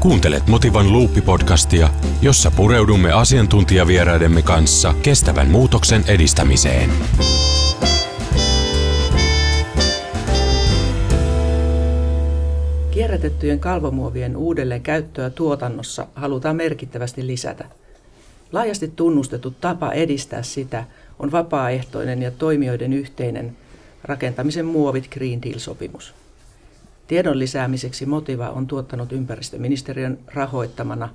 Kuuntelet Motivan Luuppi-podcastia, jossa pureudumme asiantuntijavieraidemme kanssa kestävän muutoksen edistämiseen. Kierrätettyjen kalvomuovien uudelleen käyttöä tuotannossa halutaan merkittävästi lisätä. Laajasti tunnustettu tapa edistää sitä on vapaaehtoinen ja toimijoiden yhteinen rakentamisen muovit Green Deal-sopimus. Tiedon lisäämiseksi Motiva on tuottanut ympäristöministeriön rahoittamana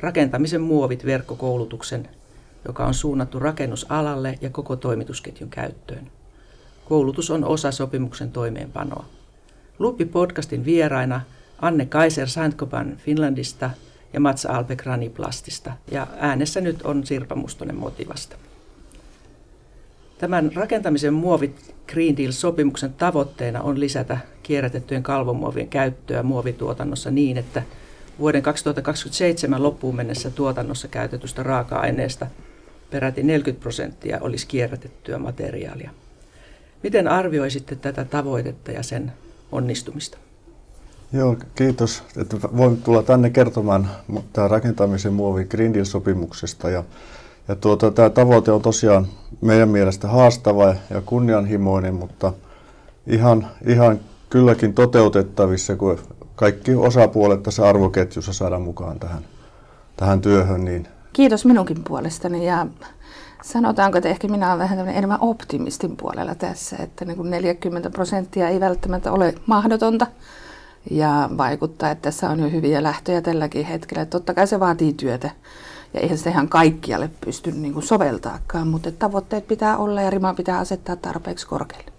rakentamisen muovit verkkokoulutuksen, joka on suunnattu rakennusalalle ja koko toimitusketjun käyttöön. Koulutus on osa sopimuksen toimeenpanoa. Luppi-podcastin vieraina Anne Kaiser Sandkopan Finlandista ja Mats Albeck Raniplastista ja äänessä nyt on Sirpa Mustonen Motivasta. Tämän rakentamisen muovit Green Deal-sopimuksen tavoitteena on lisätä kierrätettyjen kalvomuovien käyttöä muovituotannossa niin, että vuoden 2027 loppuun mennessä tuotannossa käytetystä raaka-aineesta peräti 40 prosenttia olisi kierrätettyä materiaalia. Miten arvioisitte tätä tavoitetta ja sen onnistumista? Joo, kiitos. Että voin tulla tänne kertomaan tämän rakentamisen muovi Green Deal-sopimuksesta. Ja, ja tuota, tämä tavoite on tosiaan meidän mielestä haastava ja kunnianhimoinen, mutta ihan, ihan kylläkin toteutettavissa, kun kaikki osapuolet tässä arvoketjussa saadaan mukaan tähän, tähän työhön. Niin. Kiitos minunkin puolestani ja sanotaanko, että ehkä minä olen vähän enemmän optimistin puolella tässä, että niin kuin 40 prosenttia ei välttämättä ole mahdotonta ja vaikuttaa, että tässä on jo hyviä lähtöjä tälläkin hetkellä. Totta kai se vaatii työtä ja eihän sitä ihan kaikkialle pysty niin soveltaakaan, mutta tavoitteet pitää olla ja rima pitää asettaa tarpeeksi korkealle.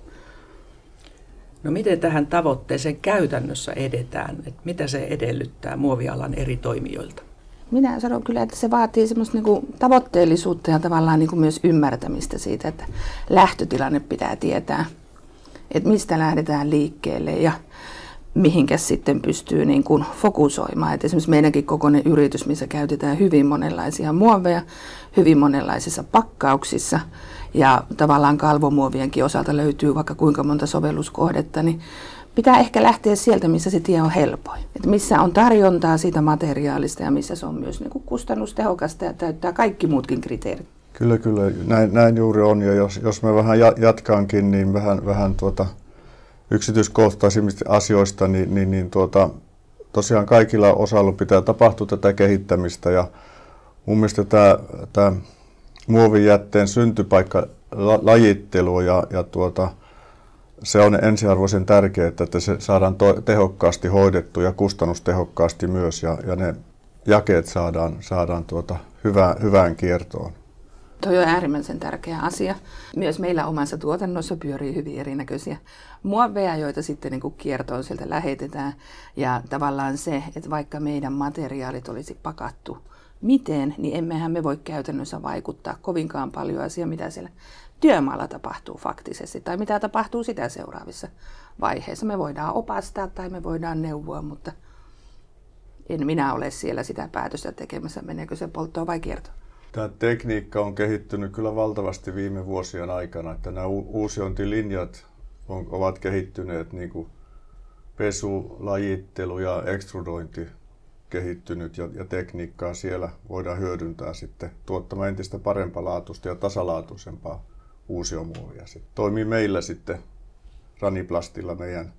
No miten tähän tavoitteeseen käytännössä edetään? Että mitä se edellyttää muovialan eri toimijoilta? Minä sanon kyllä, että se vaatii semmoista niin tavoitteellisuutta ja tavallaan niin kuin myös ymmärtämistä siitä, että lähtötilanne pitää tietää, että mistä lähdetään liikkeelle ja mihinkä sitten pystyy niin kuin fokusoimaan. Et esimerkiksi meidänkin kokoinen yritys, missä käytetään hyvin monenlaisia muoveja, hyvin monenlaisissa pakkauksissa ja tavallaan kalvomuovienkin osalta löytyy vaikka kuinka monta sovelluskohdetta, niin pitää ehkä lähteä sieltä, missä se tie on helpoin. Et missä on tarjontaa siitä materiaalista ja missä se on myös niin kuin kustannustehokasta ja täyttää kaikki muutkin kriteerit. Kyllä, kyllä. Näin, näin juuri on. Ja jos, jos me vähän jatkaankin, niin vähän, vähän tuota, yksityiskohtaisimmista asioista, niin, niin, niin tuota, tosiaan kaikilla osalla pitää tapahtua tätä kehittämistä ja mun mielestä tämä, tämä muovijätteen syntypaikka lajittelu ja, ja tuota, se on ensiarvoisen tärkeää, että se saadaan to- tehokkaasti hoidettu ja kustannustehokkaasti myös ja, ja ne jakeet saadaan, saadaan tuota hyvää, hyvään kiertoon. Tuo on äärimmäisen tärkeä asia. Myös meillä omassa tuotannossa pyörii hyvin erinäköisiä muoveja, joita sitten niin kuin kiertoon sieltä lähetetään. Ja tavallaan se, että vaikka meidän materiaalit olisi pakattu miten, niin emmehän me voi käytännössä vaikuttaa kovinkaan paljon asia, mitä siellä työmaalla tapahtuu faktisesti tai mitä tapahtuu sitä seuraavissa vaiheissa. Me voidaan opastaa tai me voidaan neuvoa, mutta en minä ole siellä sitä päätöstä tekemässä, meneekö se polttoon vai kiertoon. Tämä tekniikka on kehittynyt kyllä valtavasti viime vuosien aikana, että nämä uusiointilinjat ovat kehittyneet niin kuin pesu, lajittelu ja ekstrudointi kehittynyt ja, ja tekniikkaa siellä voidaan hyödyntää sitten tuottamaan entistä parempaa laatusta ja tasalaatuisempaa uusiomuovia. Se toimii meillä sitten Raniplastilla meidän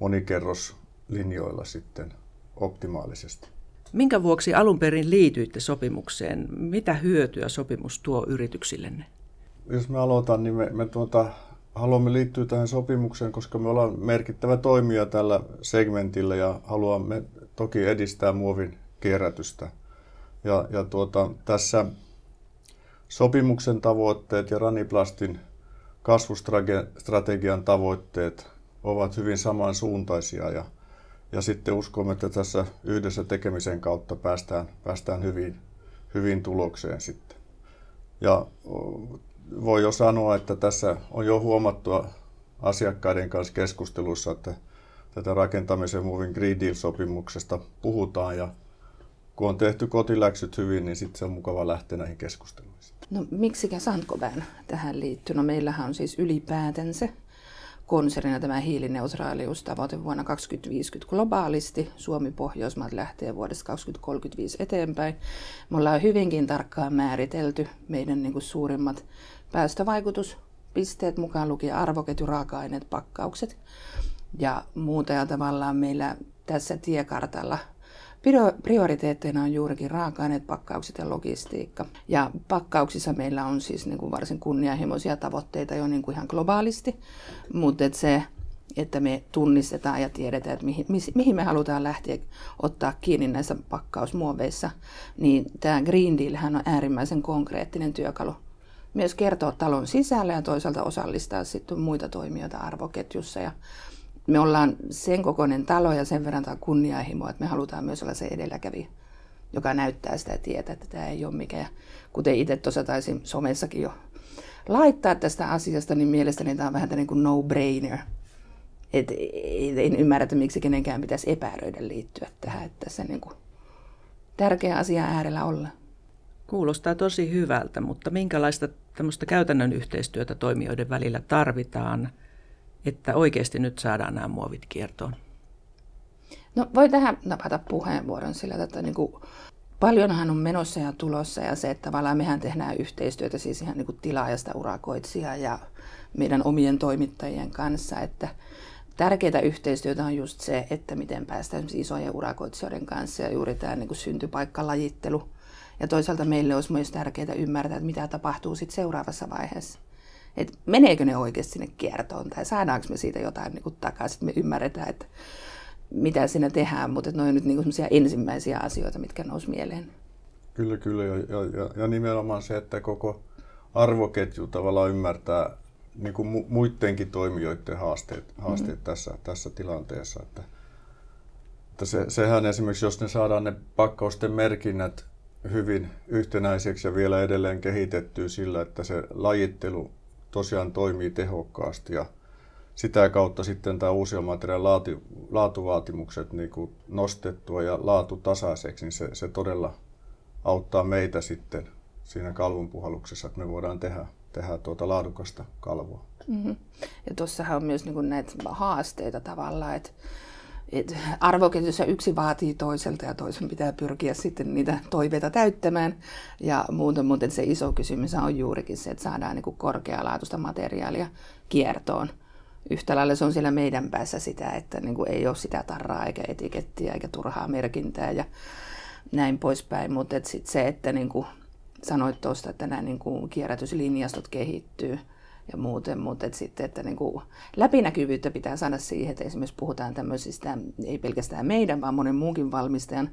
monikerroslinjoilla sitten optimaalisesti. Minkä vuoksi alun perin liityitte sopimukseen? Mitä hyötyä sopimus tuo yrityksillenne? Jos me aloitan, niin me, me tuota, haluamme liittyä tähän sopimukseen, koska me ollaan merkittävä toimija tällä segmentillä ja haluamme toki edistää muovin kierrätystä. Ja, ja tuota, tässä sopimuksen tavoitteet ja Raniplastin kasvustrategian tavoitteet ovat hyvin samansuuntaisia ja, ja sitten uskomme, että tässä yhdessä tekemisen kautta päästään, päästään hyvin, hyvin tulokseen sitten. Ja voi jo sanoa, että tässä on jo huomattua asiakkaiden kanssa keskustelussa, että tätä rakentamisen Moving Green Deal-sopimuksesta puhutaan ja kun on tehty kotiläksyt hyvin, niin sitten se on mukava lähteä näihin keskusteluihin. No miksikä Sankobään tähän liittyy? No meillähän on siis ylipäätänsä konsernina tämä hiilineutraaliustavoite vuonna 2050 globaalisti. Suomi Pohjoismaat lähtee vuodesta 2035 eteenpäin. Me ollaan hyvinkin tarkkaan määritelty meidän niin kuin suurimmat päästövaikutuspisteet mukaan lukien arvoketju, raaka-aineet, pakkaukset ja muuta. Ja tavallaan meillä tässä tiekartalla prioriteetteina on juurikin raaka-aineet, pakkaukset ja logistiikka. Ja pakkauksissa meillä on siis niin kuin varsin kunnianhimoisia tavoitteita jo niin kuin ihan globaalisti, mutta et se, että me tunnistetaan ja tiedetään, että mihin, mihin me halutaan lähteä ottaa kiinni näissä pakkausmuoveissa, niin tämä Green Deal on äärimmäisen konkreettinen työkalu myös kertoa talon sisällä ja toisaalta osallistaa sitten muita toimijoita arvoketjussa. Ja me ollaan sen kokoinen talo ja sen verran tämä kunnianhimo, että me halutaan myös olla se edelläkävijä, joka näyttää sitä tietä, että tämä ei ole mikään. Kuten itse tuossa taisin somessakin jo laittaa tästä asiasta, niin mielestäni tämä on vähän niin kuin no-brainer. Et en ymmärrä, että miksi kenenkään pitäisi epäröidä liittyä tähän, että tässä niin kuin tärkeä asia äärellä olla. Kuulostaa tosi hyvältä, mutta minkälaista tämmöistä käytännön yhteistyötä toimijoiden välillä tarvitaan – että oikeasti nyt saadaan nämä muovit kiertoon? No voi tähän napata puheenvuoron sillä, että niin kuin, paljonhan on menossa ja tulossa ja se, että tavallaan mehän tehdään yhteistyötä siis ihan niin kuin tilaajasta urakoitsija ja meidän omien toimittajien kanssa, että tärkeää yhteistyötä on just se, että miten päästään isojen urakoitsijoiden kanssa ja juuri tämä niin kuin syntypaikkalajittelu. Ja toisaalta meille olisi myös tärkeää ymmärtää, että mitä tapahtuu sitten seuraavassa vaiheessa että meneekö ne oikeasti sinne kiertoon tai saadaanko me siitä jotain niin takaisin, että me ymmärretään, että mitä siinä tehdään, mutta ne on nyt niin kuin ensimmäisiä asioita, mitkä nousi mieleen. Kyllä, kyllä. Ja, ja, ja nimenomaan se, että koko arvoketju tavallaan ymmärtää niin kuin muidenkin toimijoiden haasteet, haasteet mm-hmm. tässä, tässä tilanteessa. Että, että se, sehän esimerkiksi, jos ne saadaan ne pakkausten merkinnät hyvin yhtenäiseksi ja vielä edelleen kehitettyä sillä, että se lajittelu tosiaan toimii tehokkaasti ja sitä kautta sitten tämä uusien laatu, laatuvaatimukset niin kuin nostettua ja laatu tasaiseksi, niin se, se todella auttaa meitä sitten siinä kalvunpuhalluksessa, että me voidaan tehdä, tehdä tuota laadukasta kalvoa. Mm-hmm. Ja tuossahan on myös niin näitä haasteita tavallaan, että et arvoketjussa yksi vaatii toiselta ja toisen pitää pyrkiä sitten niitä toiveita täyttämään. Ja muuten, muuten se iso kysymys on juurikin se, että saadaan niin korkealaatuista materiaalia kiertoon. Yhtä lailla se on siellä meidän päässä sitä, että niin kuin ei ole sitä tarraa eikä etikettiä eikä turhaa merkintää ja näin poispäin. Mutta et sit se, että niin kuin sanoit tuosta, että nämä niin kuin kierrätyslinjastot kehittyy – ja muuten, mutta et sitten, että niin kuin läpinäkyvyyttä pitää saada siihen, että esimerkiksi puhutaan tämmöisistä, ei pelkästään meidän, vaan monen muunkin valmistajan,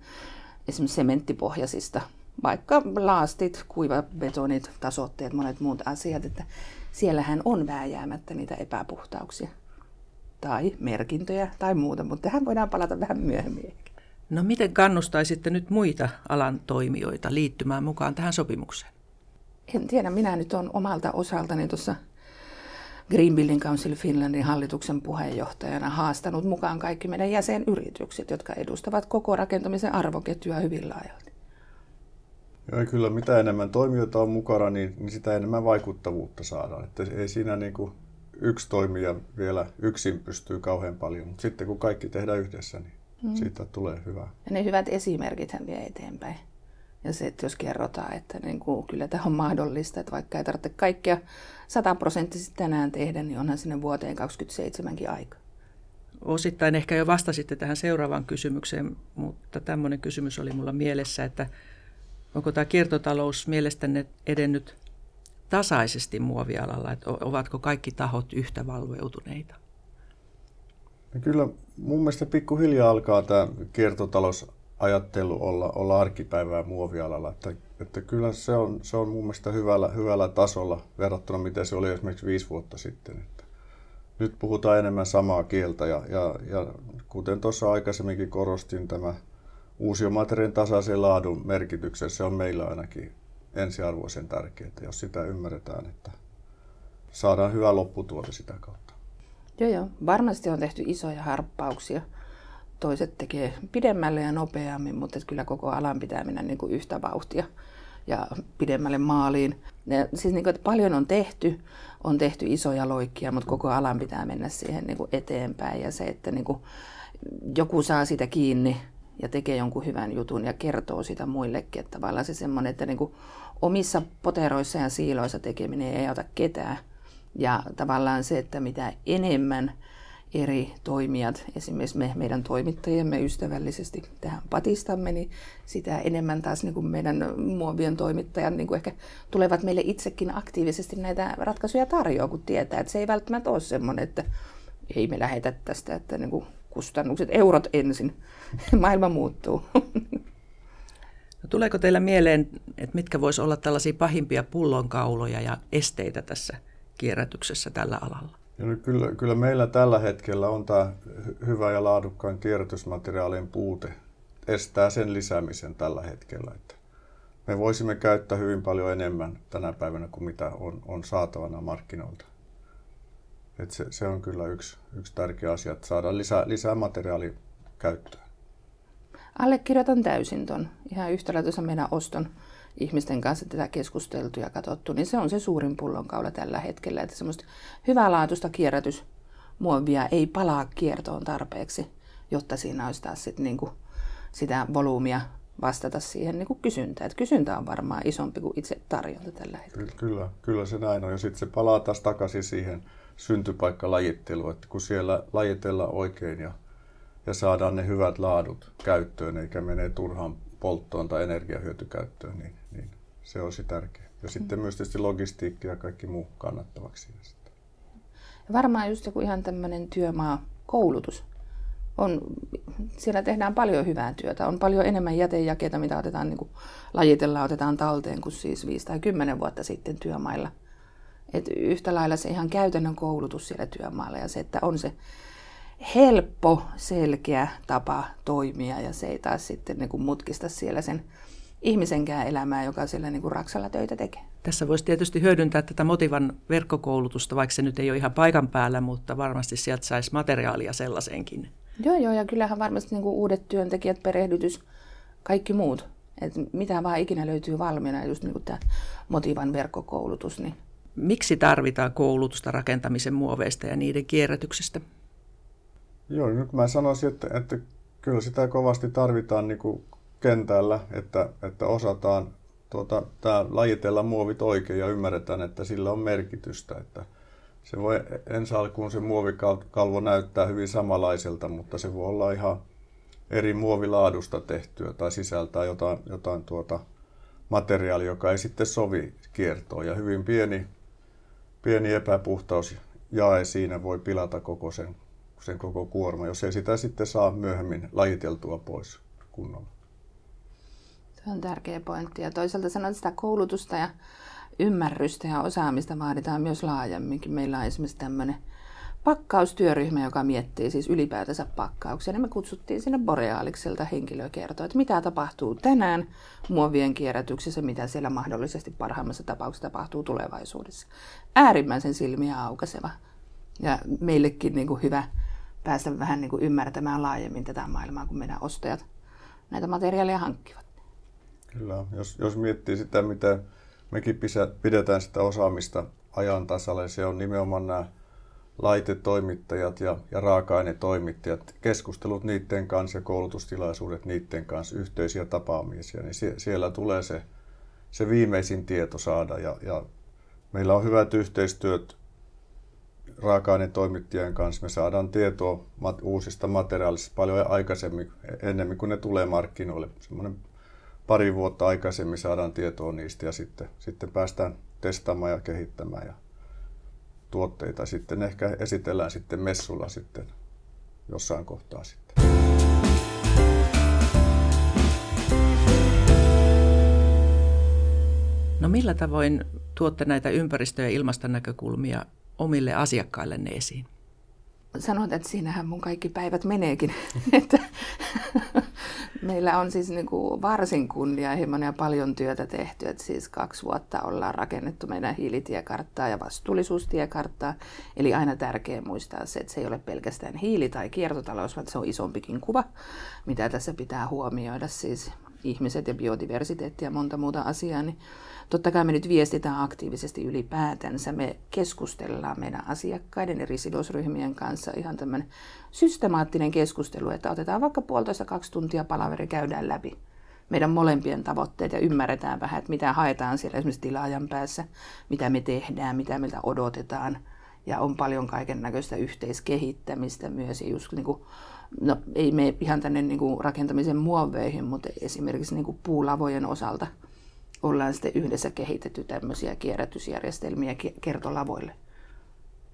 esimerkiksi sementtipohjaisista, vaikka laastit, kuivabetonit, tasotteet, monet muut asiat, että siellähän on vääjäämättä niitä epäpuhtauksia tai merkintöjä tai muuta, mutta tähän voidaan palata vähän myöhemmin. No miten kannustaisitte nyt muita alan toimijoita liittymään mukaan tähän sopimukseen? En tiedä, minä nyt olen omalta osaltani tuossa Green Building Council Finlandin hallituksen puheenjohtajana haastanut mukaan kaikki meidän jäsenyritykset, jotka edustavat koko rakentamisen arvoketjua hyvin laajalti. Joo, kyllä mitä enemmän toimijoita on mukana, niin, niin sitä enemmän vaikuttavuutta saadaan. Että ei siinä niin kuin yksi toimija vielä yksin pystyy kauhean paljon, mutta sitten kun kaikki tehdään yhdessä, niin mm. siitä tulee hyvää. Ja ne hyvät esimerkit hän vie eteenpäin. Ja se, että jos kerrotaan, että niin kuin, kyllä tämä on mahdollista, että vaikka ei tarvitse kaikkea sataprosenttisesti tänään tehdä, niin onhan sinne vuoteen 2027 aika. Osittain ehkä jo vastasitte tähän seuraavaan kysymykseen, mutta tämmöinen kysymys oli mulla mielessä, että onko tämä kiertotalous mielestäni edennyt tasaisesti muovialalla, että ovatko kaikki tahot yhtä valveutuneita? No kyllä mun mielestä pikkuhiljaa alkaa tämä kiertotalous ajattelu olla, olla arkipäivää muovialalla. Että, että kyllä se on, se on mun mielestä hyvällä, hyvällä tasolla verrattuna miten se oli esimerkiksi viisi vuotta sitten. Että nyt puhutaan enemmän samaa kieltä ja, ja, ja kuten tuossa aikaisemminkin korostin, tämä uusiomateriaalin tasaisen laadun merkityksen, se on meillä ainakin ensiarvoisen tärkeää, jos sitä ymmärretään, että saadaan hyvä lopputuote sitä kautta. Joo, joo. Varmasti on tehty isoja harppauksia toiset tekee pidemmälle ja nopeammin, mutta kyllä koko alan pitää mennä niin kuin yhtä vauhtia. ja pidemmälle maaliin. Ja siis niin kuin, että paljon on tehty, on tehty isoja loikkia, mutta koko alan pitää mennä siihen niin kuin eteenpäin. Ja se, että niin kuin joku saa sitä kiinni ja tekee jonkun hyvän jutun ja kertoo sitä muillekin. Että tavallaan se semmoinen, että niin kuin omissa poteroissa ja siiloissa tekeminen ei auta ketään. Ja tavallaan se, että mitä enemmän eri toimijat, esimerkiksi me meidän toimittajiemme ystävällisesti tähän patistamme, niin sitä enemmän taas niin kuin meidän muovien toimittajat niin kuin ehkä tulevat meille itsekin aktiivisesti näitä ratkaisuja tarjoaa, kun tietää, että se ei välttämättä ole semmoinen, että ei me lähetä tästä, että niin kuin kustannukset, eurot ensin, maailma muuttuu. No, tuleeko teillä mieleen, että mitkä voisi olla tällaisia pahimpia pullonkauloja ja esteitä tässä kierrätyksessä tällä alalla? Ja nyt kyllä, kyllä meillä tällä hetkellä on tämä hyvä ja laadukkaan kierrätysmateriaalien puute estää sen lisäämisen tällä hetkellä. Että me voisimme käyttää hyvin paljon enemmän tänä päivänä kuin mitä on, on saatavana markkinoilta. Et se, se on kyllä yksi, yksi tärkeä asia, että saadaan lisää, lisää materiaalia käyttöön. Allekirjoitan täysin ton. Ihan yhtä meidän oston ihmisten kanssa tätä keskusteltu ja katsottu, niin se on se suurin pullonkaula tällä hetkellä, että semmoista hyvälaatuista kierrätysmuovia ei palaa kiertoon tarpeeksi, jotta siinä olisi taas sit niinku sitä volyymia vastata siihen niin kuin kysyntään. Et kysyntä on varmaan isompi kuin itse tarjonta tällä hetkellä. Kyllä, kyllä se näin on. Ja sitten se palaa taas takaisin siihen syntypaikkalajitteluun, että kun siellä lajitellaan oikein ja, ja saadaan ne hyvät laadut käyttöön, eikä mene turhaan polttoon tai energiahyötykäyttöön, niin, niin se olisi tärkeää. Ja sitten myös tietysti logistiikki ja kaikki muu kannattavaksi. Ja varmaan just joku ihan tämmöinen työmaa koulutus. On, siellä tehdään paljon hyvää työtä. On paljon enemmän jätejakeita, mitä otetaan, niin kuin lajitellaan, otetaan talteen kuin siis 5 tai 10 vuotta sitten työmailla. Et yhtä lailla se ihan käytännön koulutus siellä työmaalla ja se, että on se helppo, selkeä tapa toimia ja se ei taas sitten niin kuin mutkista siellä sen ihmisenkään elämää, joka siellä niin kuin raksalla töitä tekee. Tässä voisi tietysti hyödyntää tätä Motivan verkkokoulutusta, vaikka se nyt ei ole ihan paikan päällä, mutta varmasti sieltä saisi materiaalia sellaiseenkin. Joo, joo, ja kyllähän varmasti niin kuin uudet työntekijät, perehdytys, kaikki muut. Et mitä vaan ikinä löytyy valmiina, just niin kuin tämä Motivan verkkokoulutus. Niin. Miksi tarvitaan koulutusta rakentamisen muoveista ja niiden kierrätyksestä? Joo, nyt mä sanoisin, että, että kyllä sitä kovasti tarvitaan niin kuin kentällä, että, että osataan tuota, tää, lajitella muovit oikein ja ymmärretään, että sillä on merkitystä. Että se voi ensi alkuun se muovikalvo näyttää hyvin samanlaiselta, mutta se voi olla ihan eri muovilaadusta tehtyä tai sisältää jotain, jotain tuota materiaalia, joka ei sitten sovi kiertoon. Ja hyvin pieni, pieni epäpuhtaus jae siinä voi pilata koko sen sen koko kuorma, jos ei sitä sitten saa myöhemmin lajiteltua pois kunnolla. Se on tärkeä pointti. Ja toisaalta sanon, että sitä koulutusta ja ymmärrystä ja osaamista vaaditaan myös laajemminkin. Meillä on esimerkiksi tämmöinen pakkaustyöryhmä, joka miettii siis ylipäätänsä pakkauksia. Niin me kutsuttiin sinne Boreaalikselta henkilöä kertoa, että mitä tapahtuu tänään muovien kierrätyksessä, mitä siellä mahdollisesti parhaimmassa tapauksessa tapahtuu tulevaisuudessa. Äärimmäisen silmiä aukaiseva ja meillekin niin kuin hyvä päästä vähän niin kuin ymmärtämään laajemmin tätä maailmaa, kun meidän ostajat näitä materiaaleja hankkivat. Kyllä, jos, jos miettii sitä, mitä mekin pidetään sitä osaamista ajan tasalle, se on nimenomaan nämä laitetoimittajat ja, ja raaka-ainetoimittajat, keskustelut niiden kanssa ja koulutustilaisuudet niiden kanssa, yhteisiä tapaamisia, niin sie, siellä tulee se, se viimeisin tieto saada ja, ja meillä on hyvät yhteistyöt raaka-ainetoimittajien kanssa me saadaan tietoa uusista materiaalista paljon aikaisemmin, ennemmin kuin ne tulee markkinoille. Semmoinen pari vuotta aikaisemmin saadaan tietoa niistä ja sitten, sitten päästään testaamaan ja kehittämään ja tuotteita sitten ehkä esitellään sitten messulla sitten jossain kohtaa sitten. No millä tavoin tuotte näitä ympäristö- ja ilmastonäkökulmia omille asiakkaillenne esiin? Sanoit, että siinähän mun kaikki päivät meneekin. meillä on siis niin kuin varsin kunnianhimoinen ja paljon työtä tehty. Että siis kaksi vuotta ollaan rakennettu meidän hiilitiekarttaa ja vastuullisuustiekarttaa. Eli aina tärkeää muistaa se, että se ei ole pelkästään hiili- tai kiertotalous, vaan se on isompikin kuva, mitä tässä pitää huomioida. Siis ihmiset ja biodiversiteetti ja monta muuta asiaa, niin totta kai me nyt viestitään aktiivisesti ylipäätänsä. Me keskustellaan meidän asiakkaiden eri sidosryhmien kanssa ihan tämmöinen systemaattinen keskustelu, että otetaan vaikka puolitoista kaksi tuntia palaveri käydään läpi meidän molempien tavoitteet ja ymmärretään vähän, että mitä haetaan siellä esimerkiksi tilaajan päässä, mitä me tehdään, mitä meiltä odotetaan. Ja on paljon kaiken näköistä yhteiskehittämistä myös. Ja just niin kuin, no, ei me ihan tänne niin kuin rakentamisen muoveihin, mutta esimerkiksi niin kuin puulavojen osalta ollaan sitten yhdessä kehitetty tämmöisiä kierrätysjärjestelmiä kertolavoille.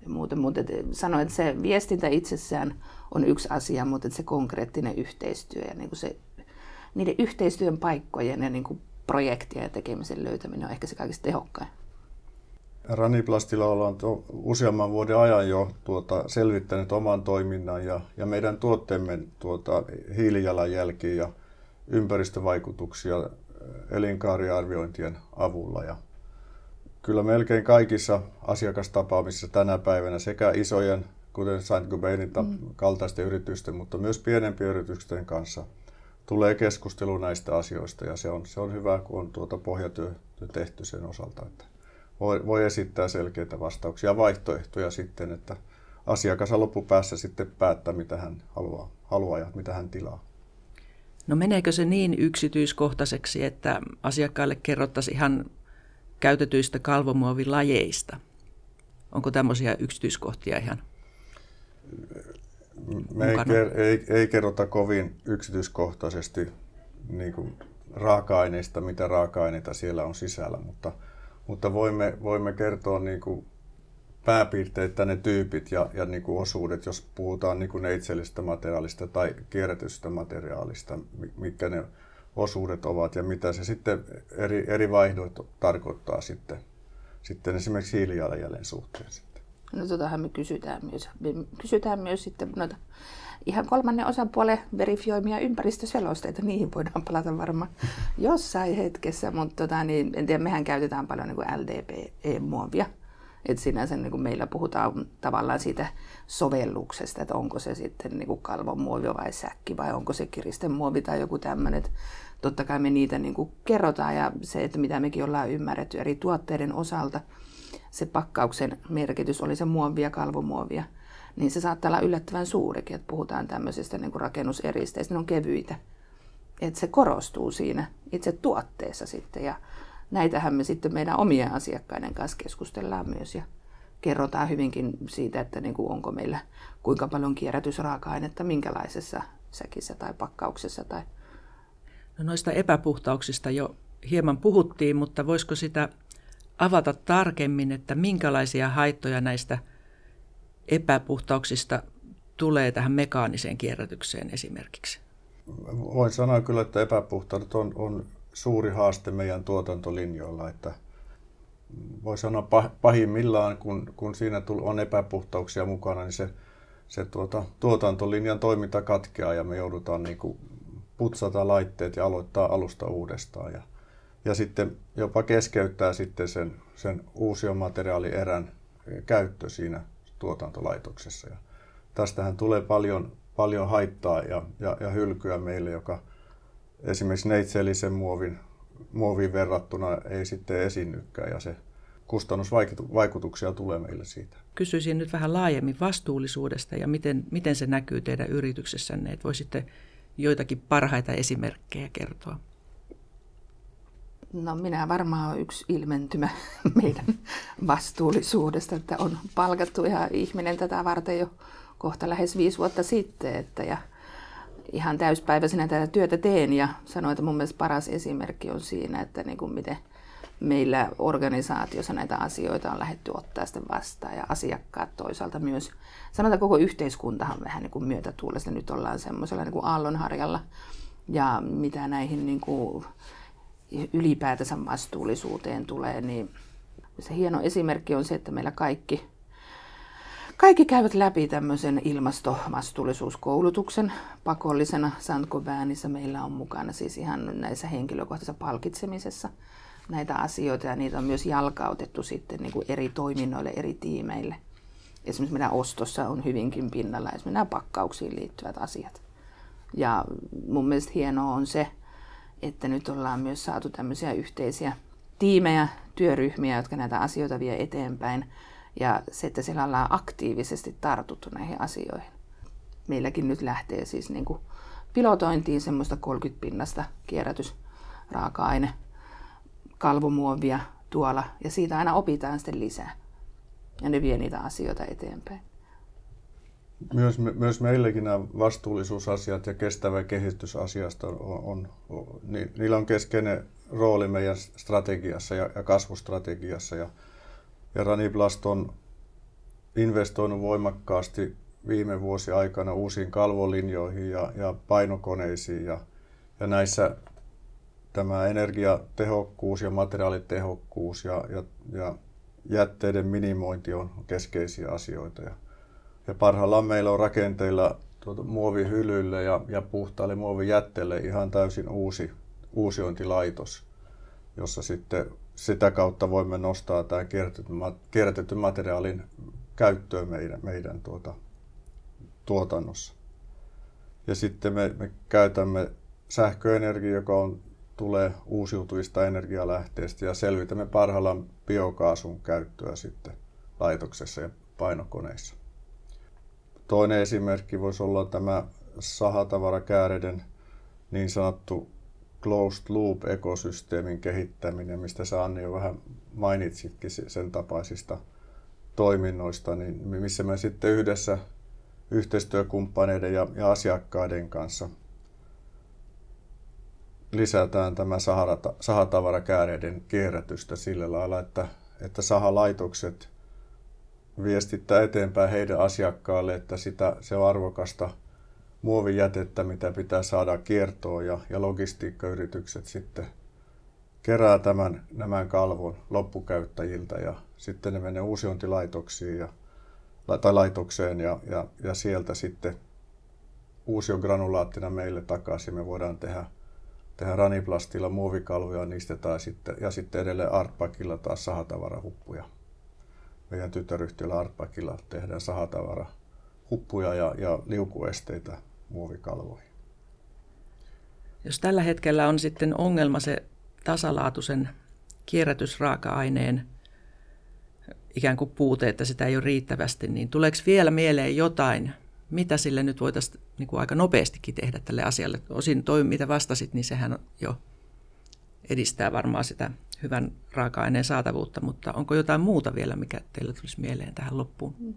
Ja muuten, mutta sanoin, että se viestintä itsessään on yksi asia, mutta se konkreettinen yhteistyö ja niin kuin se niiden yhteistyön paikkojen ja niin kuin projektien ja tekemisen löytäminen on ehkä se kaikista tehokkain. Raniplastilla ollaan to, useamman vuoden ajan jo tuota, selvittänyt oman toiminnan ja, ja meidän tuotteemme tuota, hiilijalanjälkiä ja ympäristövaikutuksia äh, elinkaariarviointien avulla. Ja kyllä melkein kaikissa asiakastapaamisissa tänä päivänä sekä isojen, kuten Saint Gobainin mm. kaltaisten yritysten, mutta myös pienempien yritysten kanssa – tulee keskustelu näistä asioista ja se on, se on hyvä, kun on tuota pohjatyö tehty sen osalta, että voi, voi esittää selkeitä vastauksia ja vaihtoehtoja sitten, että asiakas on loppupäässä sitten päättää, mitä hän haluaa, haluaa ja mitä hän tilaa. No meneekö se niin yksityiskohtaiseksi, että asiakkaille kerrottaisiin ihan käytetyistä kalvomuovilajeista? Onko tämmöisiä yksityiskohtia ihan me ei, ker- ei, ei kerrota kovin yksityiskohtaisesti niin kuin raaka-aineista, mitä raaka-aineita siellä on sisällä, mutta, mutta voimme, voimme kertoa niin kuin pääpiirteitä ne tyypit ja, ja niin kuin osuudet, jos puhutaan niin kuin neitsellisestä materiaalista tai kierrätystä materiaalista, mitkä ne osuudet ovat ja mitä se sitten eri, eri vaihdot tarkoittaa sitten, sitten esimerkiksi hiilijalanjäljen suhteen. No totahan me kysytään myös. Me kysytään myös sitten noita ihan kolmannen osapuolen verifioimia ympäristöselosteita. Niihin voidaan palata varmaan jossain hetkessä, mutta tota, niin, en tiedä, mehän käytetään paljon niin LDPE-muovia. Et sinänsä niin kuin meillä puhutaan tavallaan siitä sovelluksesta, että onko se sitten niin kuin kalvomuovi vai säkki vai onko se kiristemuovi tai joku tämmöinen. Totta kai me niitä niin kuin kerrotaan ja se, että mitä mekin ollaan ymmärretty eri tuotteiden osalta – se pakkauksen merkitys oli se muovia, kalvomuovia, niin se saattaa olla yllättävän suurikin, että puhutaan tämmöisistä niin kuin rakennuseristeistä, ne on kevyitä. Että se korostuu siinä itse tuotteessa sitten ja näitähän me sitten meidän omien asiakkaiden kanssa keskustellaan myös ja kerrotaan hyvinkin siitä, että niin kuin onko meillä kuinka paljon kierrätysraaka-ainetta minkälaisessa säkissä tai pakkauksessa. Tai... No noista epäpuhtauksista jo hieman puhuttiin, mutta voisiko sitä avata tarkemmin, että minkälaisia haittoja näistä epäpuhtauksista tulee tähän mekaaniseen kierrätykseen esimerkiksi? Voin sanoa kyllä, että epäpuhtaudet on, on suuri haaste meidän tuotantolinjoilla, että voi sanoa pahimmillaan, kun, kun siinä on epäpuhtauksia mukana, niin se, se tuota, tuotantolinjan toiminta katkeaa ja me joudutaan niin kuin putsata laitteet ja aloittaa alusta uudestaan. Ja, ja sitten jopa keskeyttää sitten sen, sen uusiomateriaalierän käyttö siinä tuotantolaitoksessa. Ja tästähän tulee paljon, paljon haittaa ja, ja, ja hylkyä meille, joka esimerkiksi neitsellisen muovin, muoviin verrattuna ei sitten esiinnykään ja se kustannusvaikutuksia tulee meille siitä. Kysyisin nyt vähän laajemmin vastuullisuudesta ja miten, miten se näkyy teidän yrityksessänne, että voisitte joitakin parhaita esimerkkejä kertoa. No minä varmaan olen yksi ilmentymä meidän vastuullisuudesta, että on palkattu ihan ihminen tätä varten jo kohta lähes viisi vuotta sitten, että ja ihan täyspäiväisenä tätä työtä teen ja sanoin, että mun mielestä paras esimerkki on siinä, että niin kuin miten meillä organisaatiossa näitä asioita on lähdetty ottaa sitten vastaan ja asiakkaat toisaalta myös. Sanotaan koko yhteiskuntahan vähän niin kuin myötätuulesta. Nyt ollaan semmoisella niin kuin aallonharjalla ja mitä näihin niin kuin ylipäätänsä vastuullisuuteen tulee, niin se hieno esimerkki on se, että meillä kaikki, kaikki käyvät läpi tämmöisen ilmastovastuullisuuskoulutuksen pakollisena Sankobäänissä. Meillä on mukana siis ihan näissä henkilökohtaisessa palkitsemisessa näitä asioita ja niitä on myös jalkautettu sitten niin kuin eri toiminnoille, eri tiimeille. Esimerkiksi meidän ostossa on hyvinkin pinnalla esimerkiksi nämä pakkauksiin liittyvät asiat. Ja mun mielestä hienoa on se, että nyt ollaan myös saatu tämmöisiä yhteisiä tiimejä, työryhmiä, jotka näitä asioita vie eteenpäin. Ja se, että siellä ollaan aktiivisesti tartuttu näihin asioihin. Meilläkin nyt lähtee siis niin kuin pilotointiin semmoista 30-pinnasta kierrätysraaka-aine, kalvomuovia tuolla. Ja siitä aina opitaan sitten lisää. Ja ne vie niitä asioita eteenpäin. Myös, myös meillekin nämä vastuullisuusasiat ja kestävä kehitysasiasta on, on, on, niillä on keskeinen rooli meidän strategiassa ja, ja kasvustrategiassa. Ja, ja Raniblast on investoinut voimakkaasti viime vuosi aikana uusiin kalvolinjoihin ja, ja painokoneisiin. Ja, ja näissä tämä energiatehokkuus ja materiaalitehokkuus ja, ja, ja jätteiden minimointi on keskeisiä asioita. Ja, ja parhaillaan meillä on rakenteilla tuota, muovihyllylle ja, ja puhtaalle muovijätteelle ihan täysin uusi uusiointilaitos, jossa sitten sitä kautta voimme nostaa tämän kierrätetyn materiaalin käyttöön meidän, meidän tuota, tuotannossa. Ja sitten me, me käytämme sähköenergiaa, joka on, tulee uusiutuvista energialähteistä ja selvitämme parhaillaan biokaasun käyttöä sitten laitoksessa ja painokoneissa. Toinen esimerkki voisi olla tämä sahatavarakääreiden niin sanottu closed loop-ekosysteemin kehittäminen, mistä sä Anni jo vähän mainitsitkin sen tapaisista toiminnoista, niin missä me sitten yhdessä yhteistyökumppaneiden ja, ja asiakkaiden kanssa lisätään tämä sahatavarakääreiden kierrätystä sillä lailla, että, että sahalaitokset viestittää eteenpäin heidän asiakkaille, että sitä, se on arvokasta muovijätettä, mitä pitää saada kiertoon ja, ja logistiikkayritykset sitten kerää tämän, nämä kalvon loppukäyttäjiltä ja sitten ne menee uusiointilaitoksiin ja, tai laitokseen ja, ja, ja sieltä sitten uusiogranulaattina meille takaisin. Me voidaan tehdä, tehdä raniplastilla muovikalvoja niistä tai sitten, ja sitten edelleen Artpakilla taas sahatavarahuppuja. Meidän tytäryhtiöllä Artpakilla tehdään sahatavara ja, ja liukuesteitä muovikalvoihin. Jos tällä hetkellä on sitten ongelma se tasalaatuisen kierrätysraaka-aineen ikään kuin puute, että sitä ei ole riittävästi, niin tuleeko vielä mieleen jotain, mitä sille nyt voitaisiin niin kuin aika nopeastikin tehdä tälle asialle? Osin toi, mitä vastasit, niin sehän jo edistää varmaan sitä hyvän raaka-aineen saatavuutta, mutta onko jotain muuta vielä, mikä teille tulisi mieleen tähän loppuun?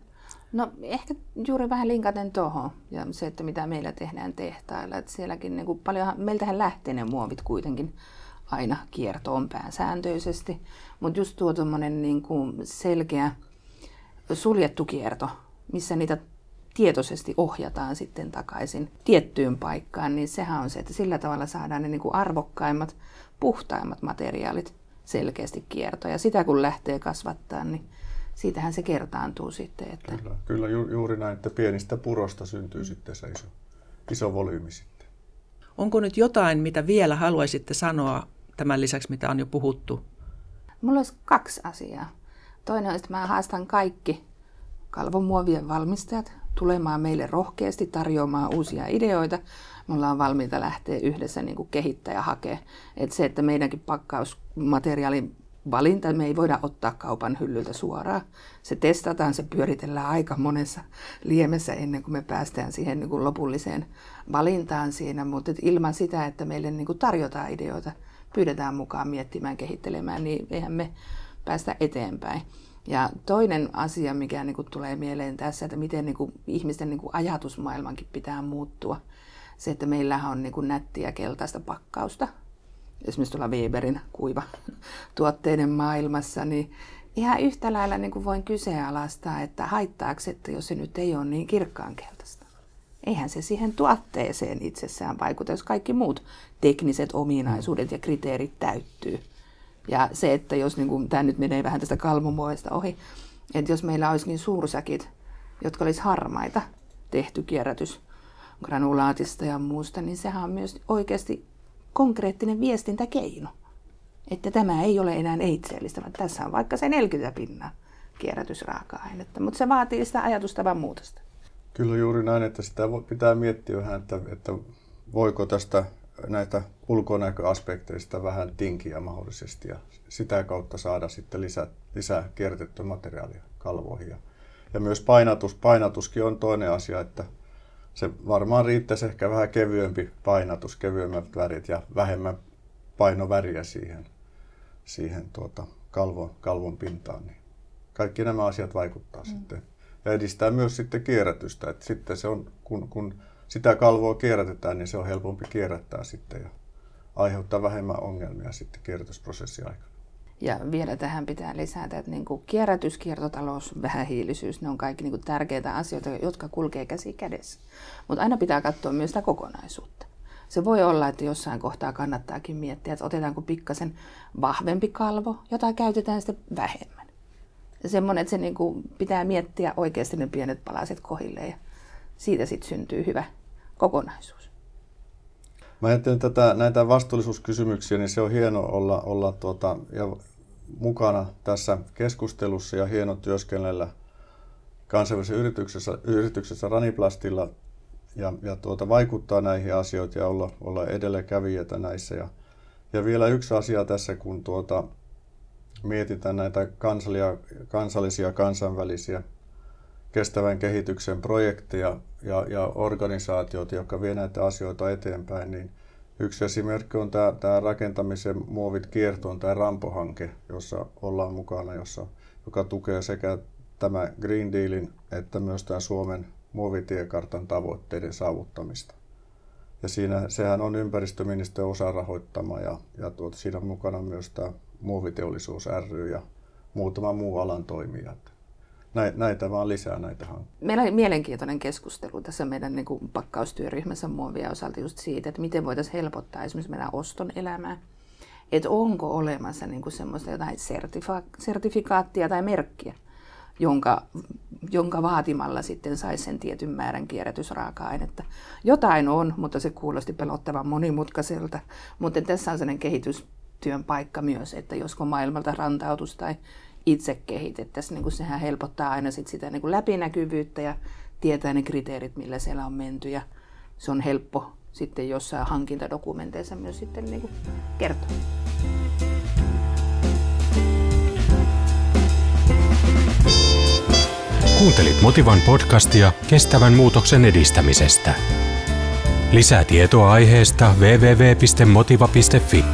No ehkä juuri vähän linkaten tuohon ja se, että mitä meillä tehdään tehtailla. Että sielläkin niin kuin paljon, meiltähän lähtee ne muovit kuitenkin aina kiertoon päänsääntöisesti. Mutta just tuo niin kuin selkeä suljettu kierto, missä niitä tietoisesti ohjataan sitten takaisin tiettyyn paikkaan, niin sehän on se, että sillä tavalla saadaan ne niin kuin arvokkaimmat, puhtaimmat materiaalit selkeästi kiertoon. Ja sitä kun lähtee kasvattaa, niin siitähän se kertaantuu sitten. Että... Kyllä, kyllä ju, juuri näin, että pienistä purosta syntyy sitten se iso, iso volyymi sitten. Onko nyt jotain, mitä vielä haluaisitte sanoa tämän lisäksi, mitä on jo puhuttu? Mulla olisi kaksi asiaa. Toinen on, että mä haastan kaikki kalvomuovien valmistajat tulemaan meille rohkeasti tarjoamaan uusia ideoita. Me ollaan valmiita lähteä yhdessä niin kuin kehittää ja hakea. Et se, että meidänkin pakkausmateriaalin valinta. Me ei voida ottaa kaupan hyllyltä suoraan. Se testataan, se pyöritellään aika monessa liemessä ennen kuin me päästään siihen niin kuin lopulliseen valintaan siinä. Mutta ilman sitä, että meille niin kuin tarjotaan ideoita, pyydetään mukaan miettimään, kehittelemään, niin eihän me päästä eteenpäin. Ja toinen asia, mikä niin kuin tulee mieleen tässä, että miten niin kuin ihmisten niin kuin ajatusmaailmankin pitää muuttua. Se, että meillähän on niin kuin nättiä keltaista pakkausta, esimerkiksi tuolla Weberin kuiva tuotteiden maailmassa, niin ihan yhtä lailla niin kuin voin kyseenalaistaa, että haittaako että jos se nyt ei ole niin kirkkaan keltaista. Eihän se siihen tuotteeseen itsessään vaikuta, jos kaikki muut tekniset ominaisuudet ja kriteerit täyttyy. Ja se, että jos, niin kuin, tämä nyt menee vähän tästä kalmumuovista ohi, että jos meillä olisikin suursäkit, jotka olisi harmaita, tehty kierrätys granulaatista ja muusta, niin sehän on myös oikeasti konkreettinen viestintäkeino. Että tämä ei ole enää itseellistä, vaan tässä on vaikka se 40 pinnaa kierrätysraaka-ainetta, mutta se vaatii sitä ajatustavan muutosta. Kyllä juuri näin, että sitä pitää miettiä vähän, että, että voiko tästä näitä ulkonäköaspekteista vähän tinkiä mahdollisesti ja sitä kautta saada sitten lisää, lisää kierrätettyä materiaalia kalvoihin. Ja myös painatus, painatuskin on toinen asia, että se varmaan riittäisi ehkä vähän kevyempi painatus, kevyemmät värit ja vähemmän painoväriä siihen, siihen tuota kalvon, kalvon pintaan. Niin kaikki nämä asiat vaikuttaa mm. sitten ja edistää myös sitten kierrätystä. että sitten se on, kun, kun sitä kalvoa kierrätetään, niin se on helpompi kierrättää sitten ja aiheuttaa vähemmän ongelmia sitten kierrätysprosessin aikana. Ja vielä tähän pitää lisätä, että niin kuin kierrätys, kiertotalous, vähähiilisyys, ne on kaikki niin kuin tärkeitä asioita, jotka kulkee käsi kädessä. Mutta aina pitää katsoa myös sitä kokonaisuutta. Se voi olla, että jossain kohtaa kannattaakin miettiä, että otetaanko pikkasen vahvempi kalvo, jota käytetään sitten vähemmän. Semmoinen, että se niin kuin pitää miettiä oikeasti ne pienet palaset kohille ja siitä sitten syntyy hyvä kokonaisuus. Mä ajattelen tätä, näitä vastuullisuuskysymyksiä, niin se on hieno olla, olla tuota, ja mukana tässä keskustelussa ja hieno työskennellä kansainvälisessä yrityksessä, yrityksessä Raniplastilla ja, ja tuota, vaikuttaa näihin asioihin ja olla, olla edelläkävijätä näissä. Ja, ja vielä yksi asia tässä, kun tuota, mietitään näitä kansallia, kansallisia kansainvälisiä kestävän kehityksen projekteja ja, ja organisaatioita, jotka vie näitä asioita eteenpäin, niin yksi esimerkki on tämä, tämä rakentamisen muovit kiertoon, tämä Rampo-hanke, jossa ollaan mukana, jossa, joka tukee sekä tämä Green Dealin että myös tämä Suomen muovitiekartan tavoitteiden saavuttamista. Ja siinä, sehän on ympäristöministeriön osa rahoittama ja, ja tuota, siinä on mukana myös tämä muoviteollisuus ry ja muutama muu alan Näitä vaan lisää näitä hankkeita. Meillä oli mielenkiintoinen keskustelu tässä meidän niin kuin pakkaustyöryhmässä muovia osalta just siitä, että miten voitaisiin helpottaa esimerkiksi meidän oston elämää. Että onko olemassa niin kuin semmoista jotain sertifa- sertifikaattia tai merkkiä, jonka, jonka vaatimalla sitten saisi sen tietyn määrän kierrätysraaka-ainetta. Jotain on, mutta se kuulosti pelottavan monimutkaiselta. Mutta tässä on sellainen kehitystyön paikka myös, että josko maailmalta rantautus tai itse kehitettäisiin, niin kuin sehän helpottaa aina sit sitä niin kuin läpinäkyvyyttä ja tietää ne kriteerit, millä siellä on menty. Ja se on helppo sitten jossain hankintadokumenteissa myös sitten niin kuin kertoa. Kuuntelit Motivan podcastia kestävän muutoksen edistämisestä. Lisää tietoa aiheesta www.motiva.fi.